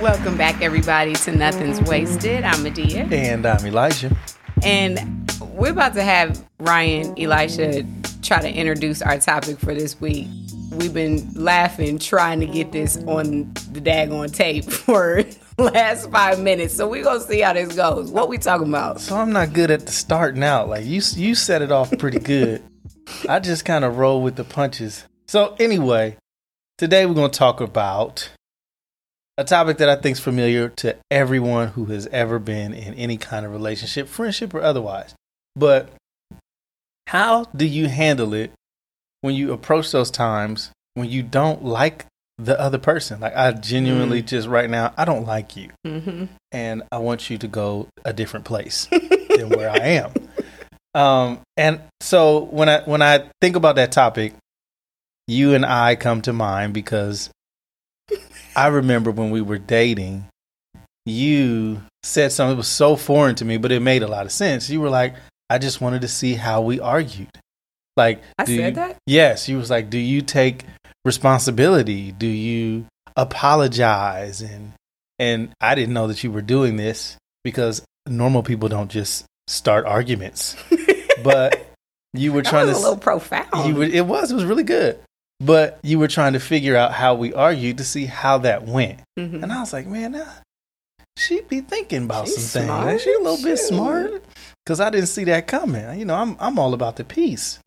Welcome back, everybody, to Nothing's Wasted. I'm Adia. And I'm Elisha. And we're about to have Ryan, Elisha try to introduce our topic for this week. We've been laughing trying to get this on the daggone tape for last five minutes. So we're gonna see how this goes. What we talking about? So I'm not good at the starting out. Like you you set it off pretty good. I just kind of roll with the punches. So anyway, today we're gonna talk about a topic that I think is familiar to everyone who has ever been in any kind of relationship, friendship or otherwise. But how do you handle it when you approach those times when you don't like the other person? Like, I genuinely mm. just right now, I don't like you. Mm-hmm. And I want you to go a different place than where I am. Um, and so when I when I think about that topic, you and I come to mind because I remember when we were dating, you said something that was so foreign to me, but it made a lot of sense. You were like, I just wanted to see how we argued. Like I said you, that? Yes. You was like, Do you take responsibility? Do you apologize? And and I didn't know that you were doing this because normal people don't just start arguments. but you were trying to a little profound. You were, it was. It was really good. But you were trying to figure out how we argued to see how that went. Mm-hmm. And I was like, man, nah, she'd be thinking about She's some smart. things. She a little bit smart because I didn't see that coming. You know, I'm I'm all about the peace.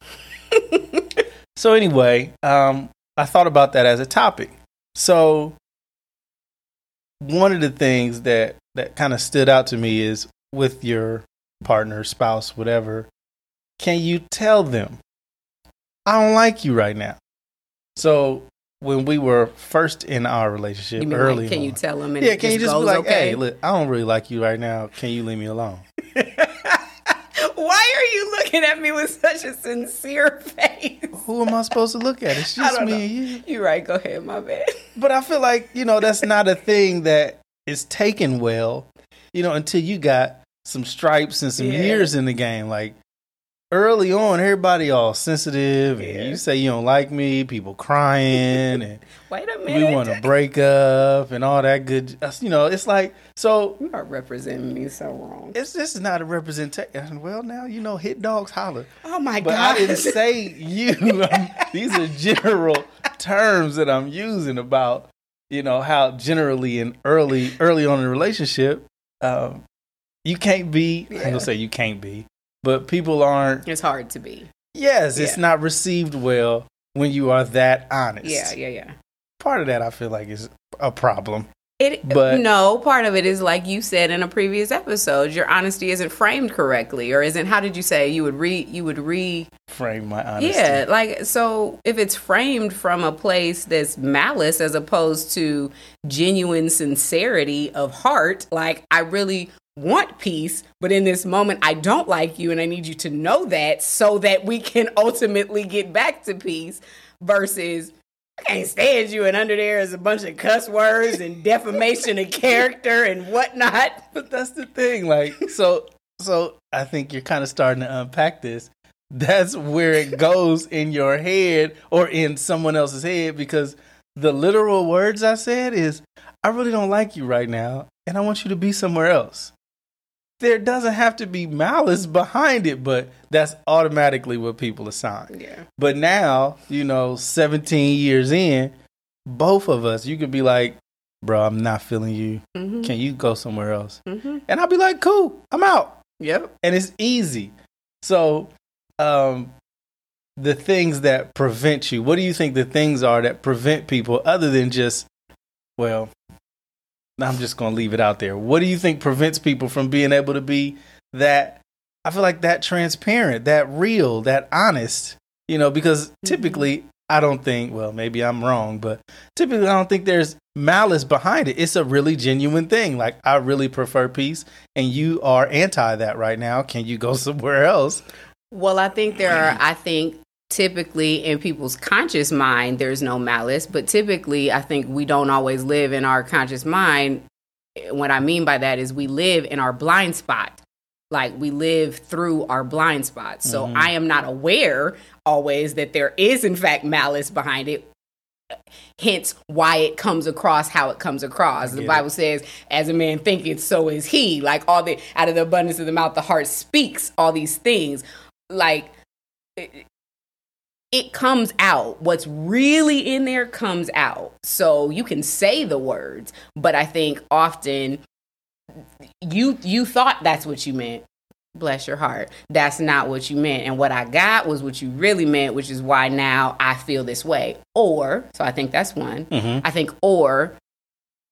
so anyway, um, I thought about that as a topic. So one of the things that that kind of stood out to me is with your partner, spouse, whatever. Can you tell them I don't like you right now? So when we were first in our relationship, early, like, can on, you tell them? yeah, can you just be like, okay? "Hey, look, I don't really like you right now. Can you leave me alone?" Why are you looking at me with such a sincere face? Who am I supposed to look at? It's just me know. and you. You're right. Go ahead. My bad. But I feel like you know that's not a thing that is taken well. You know, until you got some stripes and some yeah. years in the game. Like early on, everybody all sensitive, and yeah. you say you don't like me, people crying, and wait a minute, we want to break up and all that good. You know, it's like so. You are representing me so wrong. It's this is not a representation. Well, now you know, hit dogs holler. Oh my god! But I didn't say you. these are general terms that I'm using about you know how generally in early early on in a relationship. Um, you can't be. Yeah. I'm gonna say you can't be but people aren't. It's hard to be. Yes, yeah. it's not received well when you are that honest. Yeah, yeah, yeah. Part of that I feel like is a problem. It but no, part of it is like you said in a previous episode, your honesty isn't framed correctly, or isn't. How did you say you would re? You would re frame my honesty. Yeah, like so. If it's framed from a place that's malice as opposed to genuine sincerity of heart, like I really want peace, but in this moment, I don't like you, and I need you to know that so that we can ultimately get back to peace versus. I can't stand you, and under there is a bunch of cuss words and defamation of character and whatnot. But that's the thing, like, so, so I think you're kind of starting to unpack this. That's where it goes in your head or in someone else's head because the literal words I said is, I really don't like you right now, and I want you to be somewhere else there doesn't have to be malice behind it, but that's automatically what people assign. Yeah. But now, you know, 17 years in, both of us, you could be like, bro, I'm not feeling you. Mm-hmm. Can you go somewhere else? Mm-hmm. And I'll be like, cool, I'm out. Yep. And it's easy. So, um, the things that prevent you, what do you think the things are that prevent people other than just, well, I'm just going to leave it out there. What do you think prevents people from being able to be that? I feel like that transparent, that real, that honest, you know, because mm-hmm. typically I don't think, well, maybe I'm wrong, but typically I don't think there's malice behind it. It's a really genuine thing. Like, I really prefer peace, and you are anti that right now. Can you go somewhere else? Well, I think there are, I think typically in people's conscious mind there's no malice but typically i think we don't always live in our conscious mind what i mean by that is we live in our blind spot like we live through our blind spots. So I am not aware always that there is in fact malice behind it. Hence why it comes across how it comes across. The Bible says, as a man thinketh, so is he. Like all the out of the abundance of the mouth, the heart speaks all these things. Like it, comes out. What's really in there comes out. So you can say the words, but I think often you you thought that's what you meant. Bless your heart. That's not what you meant. And what I got was what you really meant, which is why now I feel this way. Or, so I think that's one. I think, or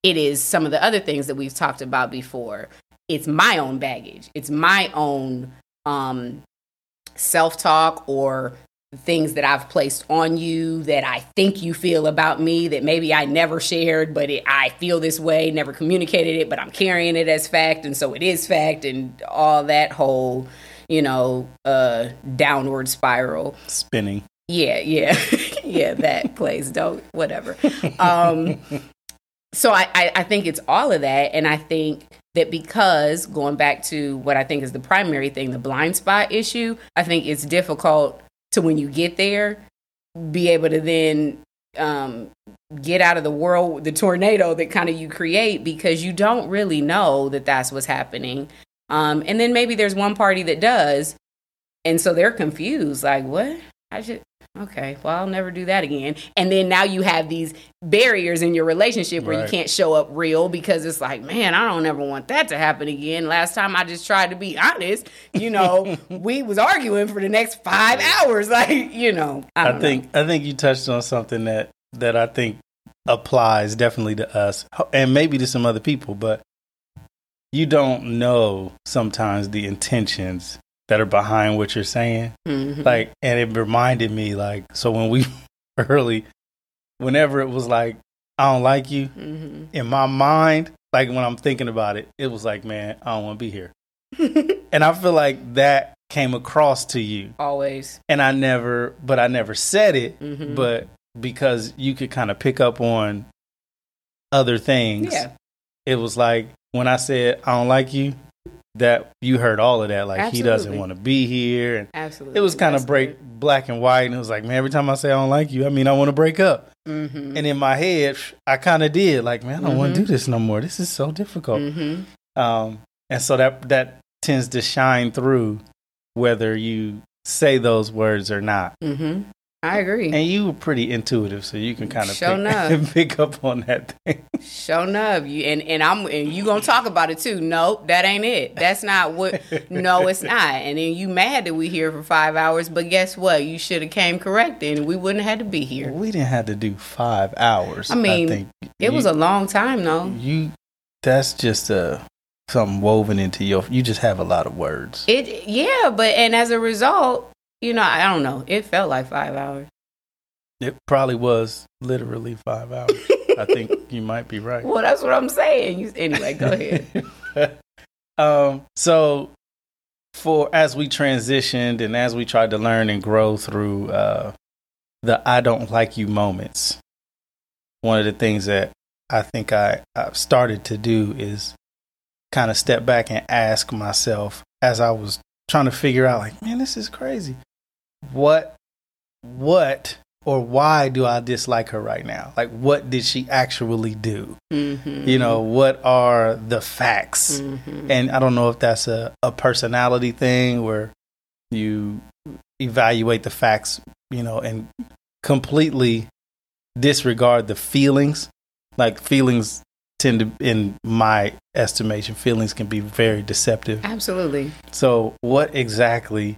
it is some of the other things that we've talked about before. It's my own baggage. It's my own um, self talk or things that I've placed on you that I think you feel about me that maybe I never shared, but it, I feel this way, never communicated it, but I'm carrying it as fact, and so it is fact, and all that whole, you know, uh, downward spiral. Spinning. Yeah, yeah, yeah. That plays don't whatever. Um, so I, I I think it's all of that, and I think that because going back to what I think is the primary thing, the blind spot issue, I think it's difficult to when you get there, be able to then um, get out of the world, the tornado that kind of you create because you don't really know that that's what's happening. Um, and then maybe there's one party that does, and so they're confused, like, what? I should. Okay, well, I'll never do that again. And then now you have these barriers in your relationship where you can't show up real because it's like, man, I don't ever want that to happen again. Last time I just tried to be honest, you know, we was arguing for the next five hours. Like, you know, I, I, don't know. think I think you touched on something that that I think applies definitely to us and maybe to some other people, but you don't know sometimes the intentions that are behind what you're saying. Mhm. Like, and it reminded me, like, so when we early, whenever it was like, I don't like you, Mhm. in my mind, like when I'm thinking about it, it was like, man, I don't want to be here. and I feel like that came across to you. always. And I never, but I never said it, Mhm. but because you could kind of pick up on other things, Yeah, it was like when I said, I don't like you, that you heard all of that. Like, he doesn't want to be here. And absolutely. it was kind of break black and white. And it was like, man, every time I say I don't like you, I mean, I want to break up. Mm-hmm. And in my head, I kind of did like, man, I don't want Mhm. to do this no more. This is so difficult. Mm-hmm. Um, and so that that tends to shine through whether you say those words or not. I agree. And you were pretty intuitive, so you can kind of pick, pick up on that thing. Show up, You and, and I'm and you gonna talk about it too. Nope, that ain't it. That's not what no, it's not. And then you mad that we here for five hours, but guess what? You should have came corrected and we wouldn't have had to be here. We didn't have to do five hours. I mean, think It was a long time though. you. That's just a something woven into your. You just have a lot of words. It yeah, but and as a result, you know, I don't know. It felt like five hours. It probably was literally five hours. I think you might be right. Well, that's what I'm saying. You, anyway, go ahead. um, so for as we transitioned and as we tried to learn and grow through uh, the I don't like you moments, one of the things that I think I, I've started to do is kind of step back and ask myself as I was trying to figure out, like, man, this is crazy. What, what, or why do I dislike her right now? Like, what did she actually do? Mm-hmm. You know, what are the facts? Mm-hmm. And I don't know if that's a, a personality thing where you evaluate the facts, you know, and completely disregard the feelings. Like feelings tend to, in my estimation, feelings can be very deceptive. Absolutely. So, what exactly,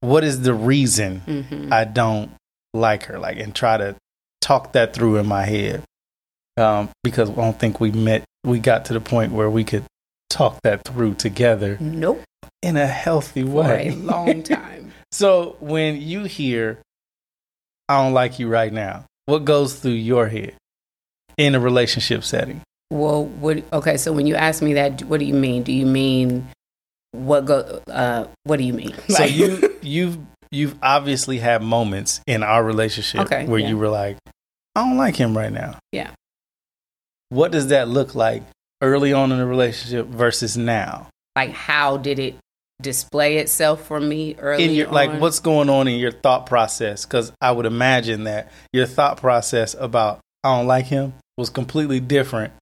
what is the reason Mm-hmm. I don't like her? Like, and try to talk that through in my head. Um, because I don't think we met, we got to the point where we could talk that through together nope. in a healthy For way. a long time. so when you hear, I don't like you right now, what goes through your head in a relationship setting? Well, what? Okay, so when you ask me that, what do you mean? Do you mean what go? Uh, what do you mean? So Like- you, you've, you've obviously had moments in our relationship Okay, where yeah. you were like, I don't like him right now. Yeah. What does that look like early on in the relationship versus now? like how did it display itself for me early in your on? like what's going on in your thought process because i would imagine that your thought process about i don't like him was completely different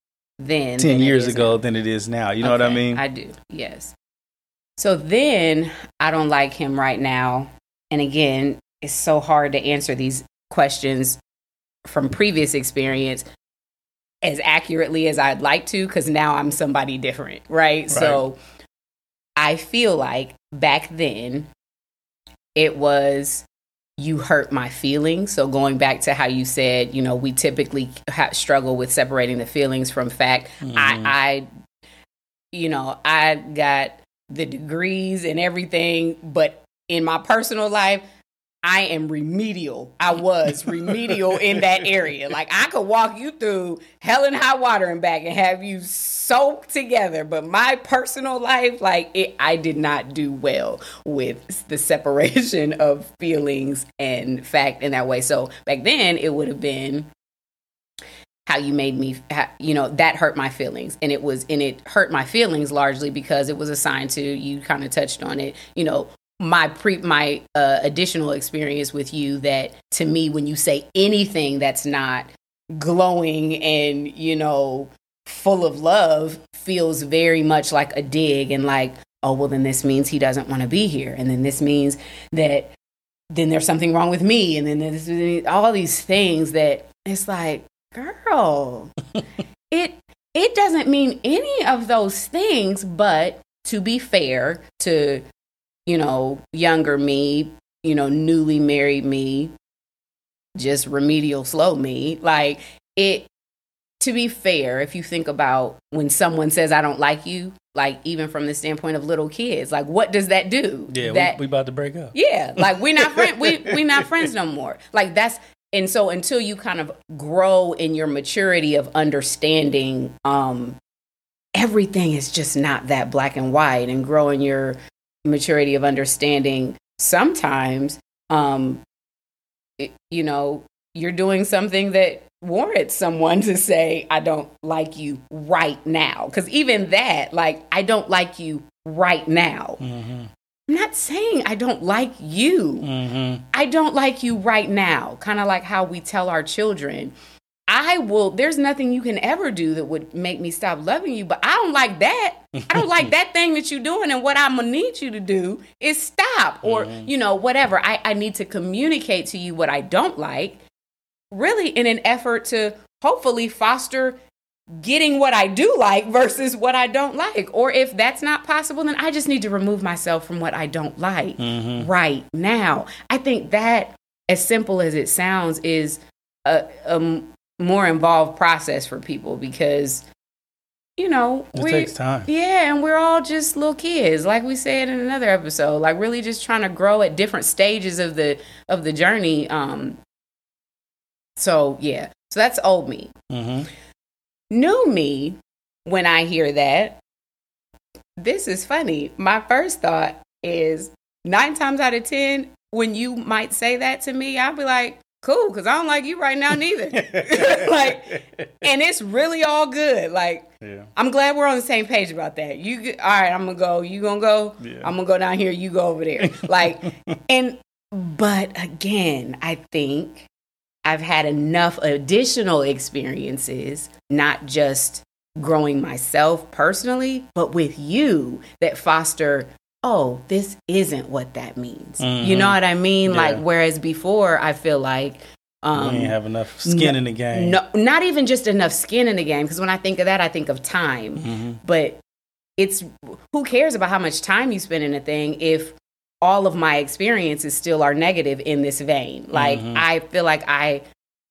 then 10 than years ago now. than it is now you know what i mean I do. Yes. So then I don't like him right now. And again, it's so hard to answer these questions from previous experience as accurately as I'd like to because now I'm somebody different, right? So I feel like back then it was you hurt my feelings. So going back to how you said, you know, we typically ha- struggle with separating the feelings from fact. Mhm. I, I, you know, I got the degrees and everything, but in my personal life, I am remedial. I was remedial in that area. Like I could walk you through hell and high water and back and have you soaked together. But my personal life, like it, I did not do well with the separation of feelings and fact in that way. So back then, it would have been how you made me ha- you know that hurt my feelings. And it was and it hurt my feelings largely because it was assigned to you kind of touched on it you know my pre my uh, additional experience with you that to me when you say anything that's not glowing and you know full of love feels very much like a dig and like oh well then this means he doesn't want to be here. And then this means that then there's something wrong with me. And then there's all these things that it's like girl it it doesn't mean any of those things but to be fair to you know younger me you know newly married me just remedial slow me like it to be fair if you think about when someone says i don't like you like even from the standpoint of little kids like what does that do yeah that we, we about to break up yeah, like we're not friends. we we not friends no more. Like that's and so until you kind of grow in your maturity of understanding, um, everything is just not that black and white, and grow in your maturity of understanding. Sometimes, um, it- you know, you're doing something that warrants someone to say, "I don't like you right now," because even that, like, I don't like you right now. mm-hmm. I'm not saying I don't like you. Mm-hmm. I don't like you right now. Kind of like how we tell our children, I will, there's nothing you can ever do that would make me stop loving you, but I don't like that. I don't like that thing that you're doing. And what I'm going to need you to do is stop or, you know, whatever. I, I need to communicate to you what I don't like, really in an effort to hopefully foster getting what I do like versus what I don't like. Or if that's not possible, then I just need to remove myself from what I don't like Mm-hmm. right now. I think that, as simple as it sounds, is a more involved process for people because, you know, it takes time yeah, and we're all just little kids, like we said in another episode, like really just trying to grow at different stages of the of the journey. Um, so yeah, so that's old me. mm-hmm. New me, when I hear that, this is funny. My first thought is nine times out of ten, when you might say that to me, I'll be like, cool, because I don't like you right now neither. like, and it's really all good. Like, yeah I'm glad we're on the same page about that. You all right? I'm gonna go. You gonna go? Yeah. I'm gonna go down here. You go over there. Like, and but again, I think I've had enough additional experiences, not just growing myself personally, but with you that foster. Oh, this isn't what that means. You know Mhm. what I mean? Yeah. Like, whereas before, I feel like um, we ain't have enough skin no- in the game no, not even just enough skin in the game. Because when I think of that, I think of time. mm-hmm. But it's who cares about how much time you spend in a thing if all of my experiences still are negative in this vein. Like Mhm. I feel like I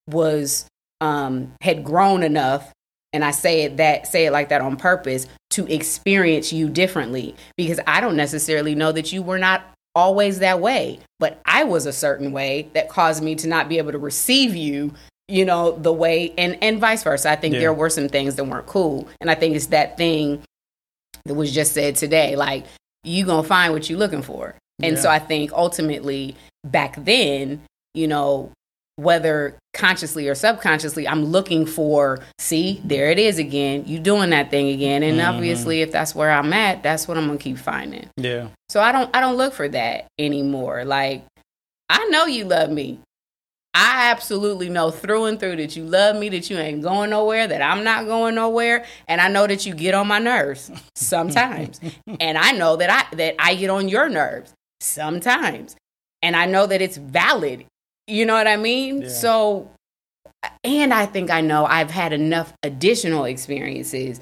was um had grown enough and I say it that say it like that on purpose to experience you differently because I don't necessarily know that you were not always that way, but I was a certain way that caused me to not be able to receive you, you know, the way and and vice versa. I think Yeah. there were some things that weren't cool, and I think it's that thing that was just said today like you to find what you're looking for. And Yeah. so I think ultimately back then, you know, whether consciously or subconsciously, I'm looking for, see, there it is again. You doing that thing again. And Mhm. obviously if that's where I'm at, that's what I'm gonna keep finding. Yeah. So I don't I don't look for that anymore. Like I know you love me. I absolutely know through and through that you love me, that you ain't going nowhere, that I'm not going nowhere, and I know that you get on my nerves sometimes. and I know that I that I get on your nerves sometimes. And I know that it's valid. You know what I mean? Yeah. So and I think I know I've had enough additional experiences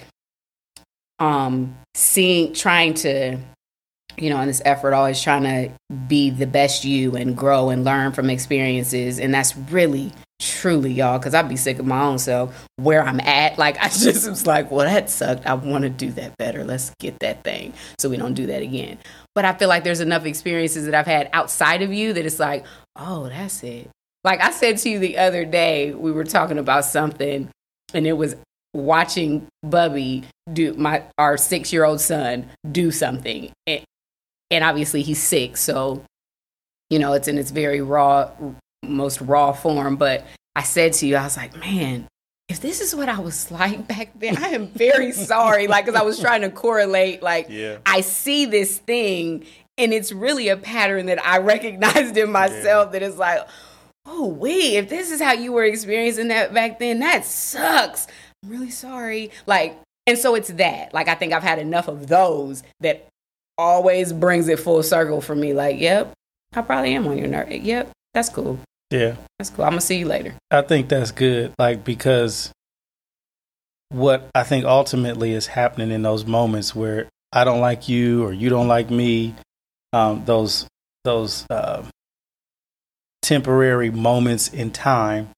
um seeing trying to you know in this effort always trying to be the best you and grow and learn from experiences and that's really truly y'all because i'd be sick of my own self where i'm at like i just was like well that sucked i want to do that better let's get that thing so we don't do that again but i feel like there's enough experiences that i've had outside of you that it's like oh that's it like i said to you the other day we were talking about something and it was watching Bubby do my our six year old son do something, and, and obviously he's six, so you know it's in its very raw, most raw form. But I said to you, I was like, man, if this is what I was like back then, I am very sorry. Like, because I was trying to correlate, like Yeah. I see this thing, and it's really a pattern that I recognized in myself. That is like. Oh wait, if this is how you were experiencing that back then, that sucks. I'm really sorry. Like, and so it's that. Like, I think I've had enough of those that always brings it full circle for me. Like, yep, I probably am on your nerve. Yep, that's cool. Yeah. That's cool. I'm gonna see you later. I think that's good. Like because what I think ultimately is happening in those moments where I don't like you or you don't like me, um, those those uh, temporary moments in time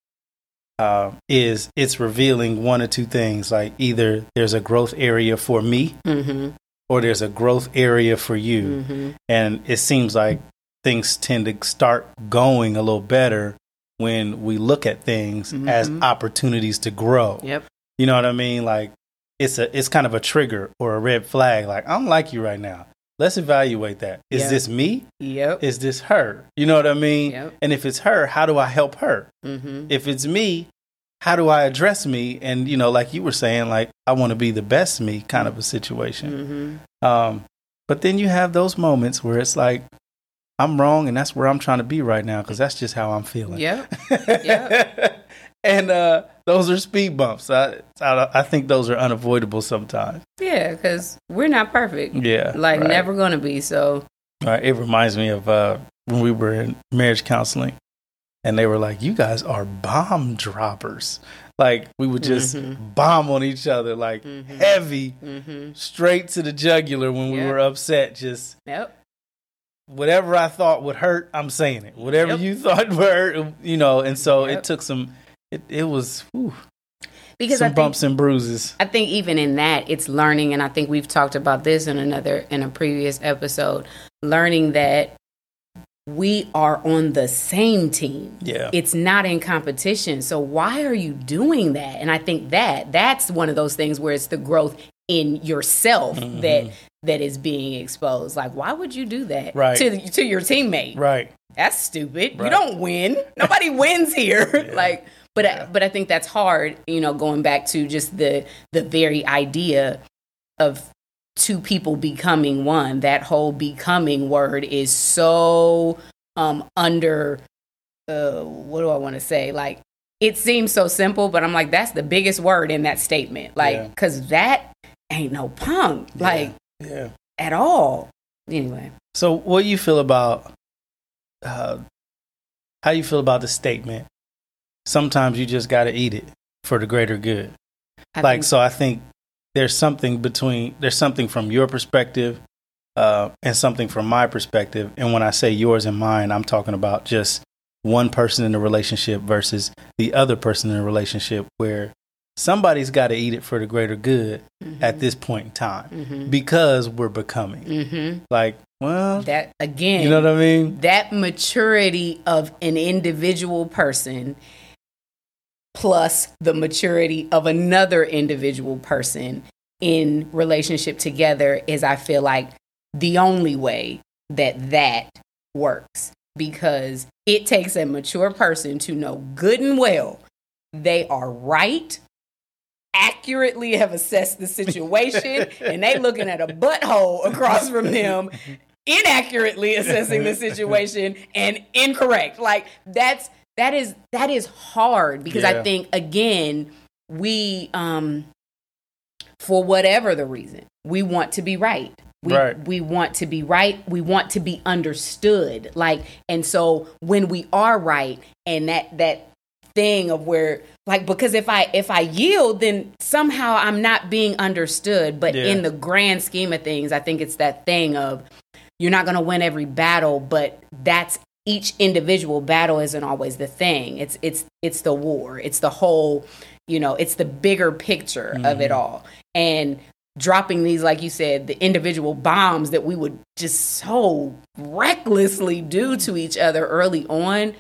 uh, is it's revealing one or two things. Like either there's a growth area for me Mm-hmm. or there's a growth area for you. Mm-hmm. And it seems like things tend to start going a little better when we look at things as Mhm. opportunities to grow. Yep. You know what I mean? Like it's a it's kind of a trigger or a red flag. Like I don't like you right now. Let's evaluate that. Is Yeah. this me? Yep. Is this her? You know what I mean? Yep. And if it's her, how do I help her? Mm-hmm. If it's me, how do I address me? And you know, like you were saying, like I want to be the best me kind of a situation. Mm-hmm. Um, but then you have those moments where it's like, I'm wrong, and that's where I'm trying to be right now because that's just how I'm feeling. Yeah, Yep. and uh, those are speed bumps. I, I I think those are unavoidable sometimes. Yeah, because we're not perfect. Yeah, Like right. never gonna be. So. It reminds me of uh, when we were in marriage counseling, and they were like, "You guys are bomb droppers." Like we would just Mhm. bomb on each other, like Mhm. heavy, mm-hmm. straight to the jugular when we were upset. Just Yep. Whatever I thought would hurt, I'm saying it. Whatever Yep. you thought would hurt, you know. And so Yep. it took some. It it was whew, Because some I think bumps and bruises. I think even in that, it's learning, and I think we've talked about this in another in a previous episode. Learning that we are on the same team. Yeah. It's not in competition. So why are you doing that? And I think that that's one of those things where it's the growth in yourself Mhm. that that is being exposed. Like, why would you do that Right. to to your teammate? Right. That's stupid. Right. You don't win. Nobody wins here. Yeah. Like, but Yeah. I, but I think that's hard. You know, going back to just the the very idea of two people becoming one. That whole becoming word is so um under. Uh, what do I want to say? Like, it seems so simple, but I'm like, that's the biggest word in that statement. Like, Yeah. because that ain't no punk. Like Yeah. at all. Anyway. So, what do you feel about uh, how you feel about the statement? Sometimes you just got to eat it for the greater good. I like, think- so I think there's something between there's something from your perspective uh, and something from my perspective. And when I say yours and mine, I'm talking about just one person in the relationship versus the other person in the relationship, where somebody's got to eat it for the greater good at this point in time Mhm. because we're becoming. Mhm. Like, well, that again you know what I mean? that maturity of an individual person plus the maturity of another individual person in relationship together is i feel like the only way that that works because it takes a mature person to know good and well they are right accurately have assessed the situation and they looking at a butthole across from them inaccurately assessing the situation and incorrect like that's that is that is hard because Yeah. i think again we um for whatever the reason we want to be right we, Right. we want to be right we want to be understood like and so when we are right and that that thing of where like because if i if i yield then somehow i'm not being understood. But Yeah. in the grand scheme of things i think it's that thing of you're not going to win every battle but that's each individual battle isn't always the thing. It's it's it's the war. It's the whole you know it's the bigger picture of it mm-hmm. all. And dropping these like you said the individual bombs that we would just so recklessly do to each other early on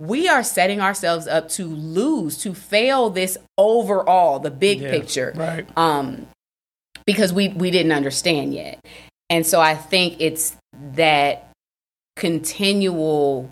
we are setting ourselves up to lose to fail this overall the big Yeah, picture Right. um, because we we didn't understand yet, and so I think it's that continual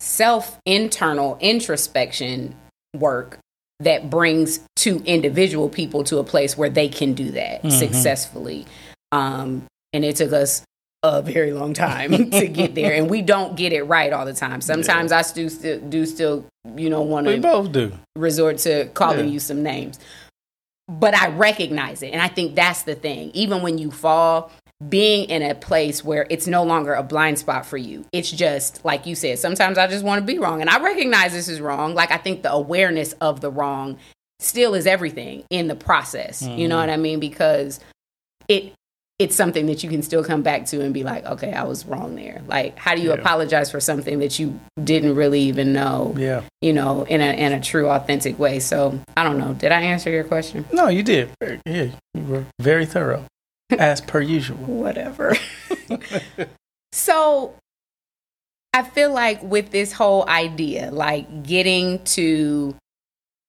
self internal introspection work that brings two individual people to a place where they can do that Mhm. successfully. Um, and it took us a very long time to get there, and we don't get it right all the time. Sometimes I do still do still you know want We to both do. resort to calling Yeah. you some names. But I recognize it. And I think that's the thing. Even when you fall, being in a place where it's no longer a blind spot for you. It's just, like you said, sometimes I just want to be wrong. And I recognize this is wrong. Like, I think the awareness of the wrong still is everything in the process. You know Mhm. what I mean? Because it, it's something that you can still come back to and be like, okay, I was wrong there. Like, how do you Yeah. apologize for something that you didn't really even know? Yeah. you know, in a in a true, authentic way. So I don't know. Did I answer your question? No, you did. Very- Yeah, you were very thorough, as per usual. Whatever. so I feel like with this whole idea, like getting to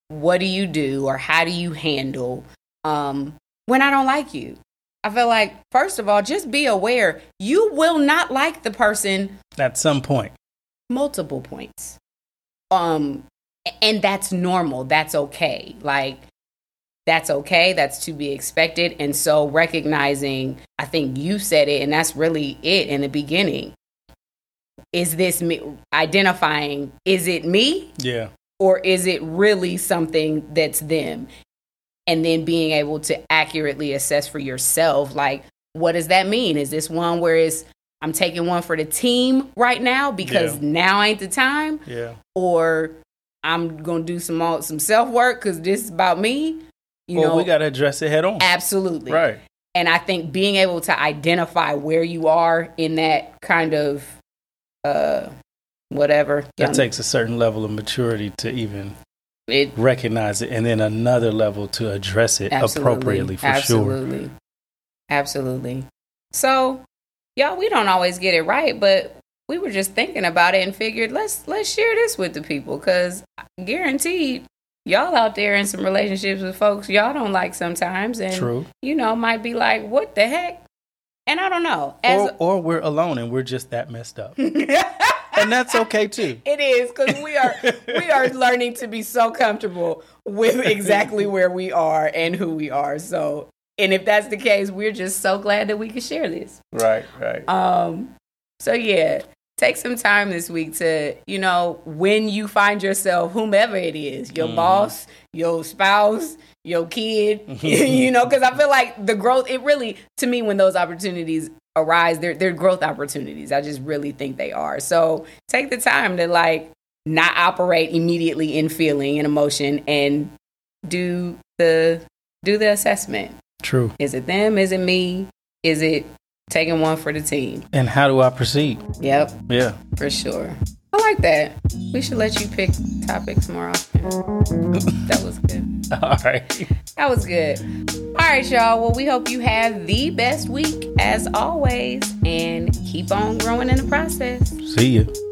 what do you do or how do you handle um, when I don't like you. I feel like first of all, just be aware you will not like the person At some point. multiple points. Um and that's normal. That's okay. Like that's okay. That's to be expected. And so recognizing, I think you said it and that's really it in the beginning. Is this me identifying is it me Yeah. or is it really something that's them? And then being able to accurately assess for yourself, like, what does that mean? Is this one where it's I'm taking one for the team right now because Yeah. now ain't the time, Yeah. or I'm gonna do some all, some self work because this is about me. You well, know, we got to address it head on. absolutely Right. and I think being able to identify where you are in that kind of uh whatever That takes a certain level of maturity to even it recognize it, and then another level to address it Absolutely. appropriately for sure. Absolutely. Absolutely. So, y'all, we don't always get it right, but we were just thinking about it and figured let's let's share this with the people because guaranteed y'all out there in some relationships with folks y'all don't like sometimes and True. you know might be like what the heck and i don't know as Or, or we're alone and we're just that messed up, and that's okay too. It is because we are we are learning to be so comfortable with exactly where we are and who we are. So, and if that's the case, we're just so glad that we could share this. Right. Right. Um, so yeah, take some time this week to you know when you find yourself, whomever it is, your Mhm. boss, your spouse, your kid, you know, because I feel like the growth. It really, to me, when those opportunities arise, they're they're growth opportunities. I just really think they are. So take the time to like not operate immediately in feeling and emotion, and do the do the assessment. True. Is it them? Is it me? Is it taking one for the team? And how do I proceed? Yep, Yeah. for sure. I like that. We should let you pick topics more often. that was good. All right. That was good. All right, y'all. Well, we hope you have the best week as always and keep on growing in the process. See you.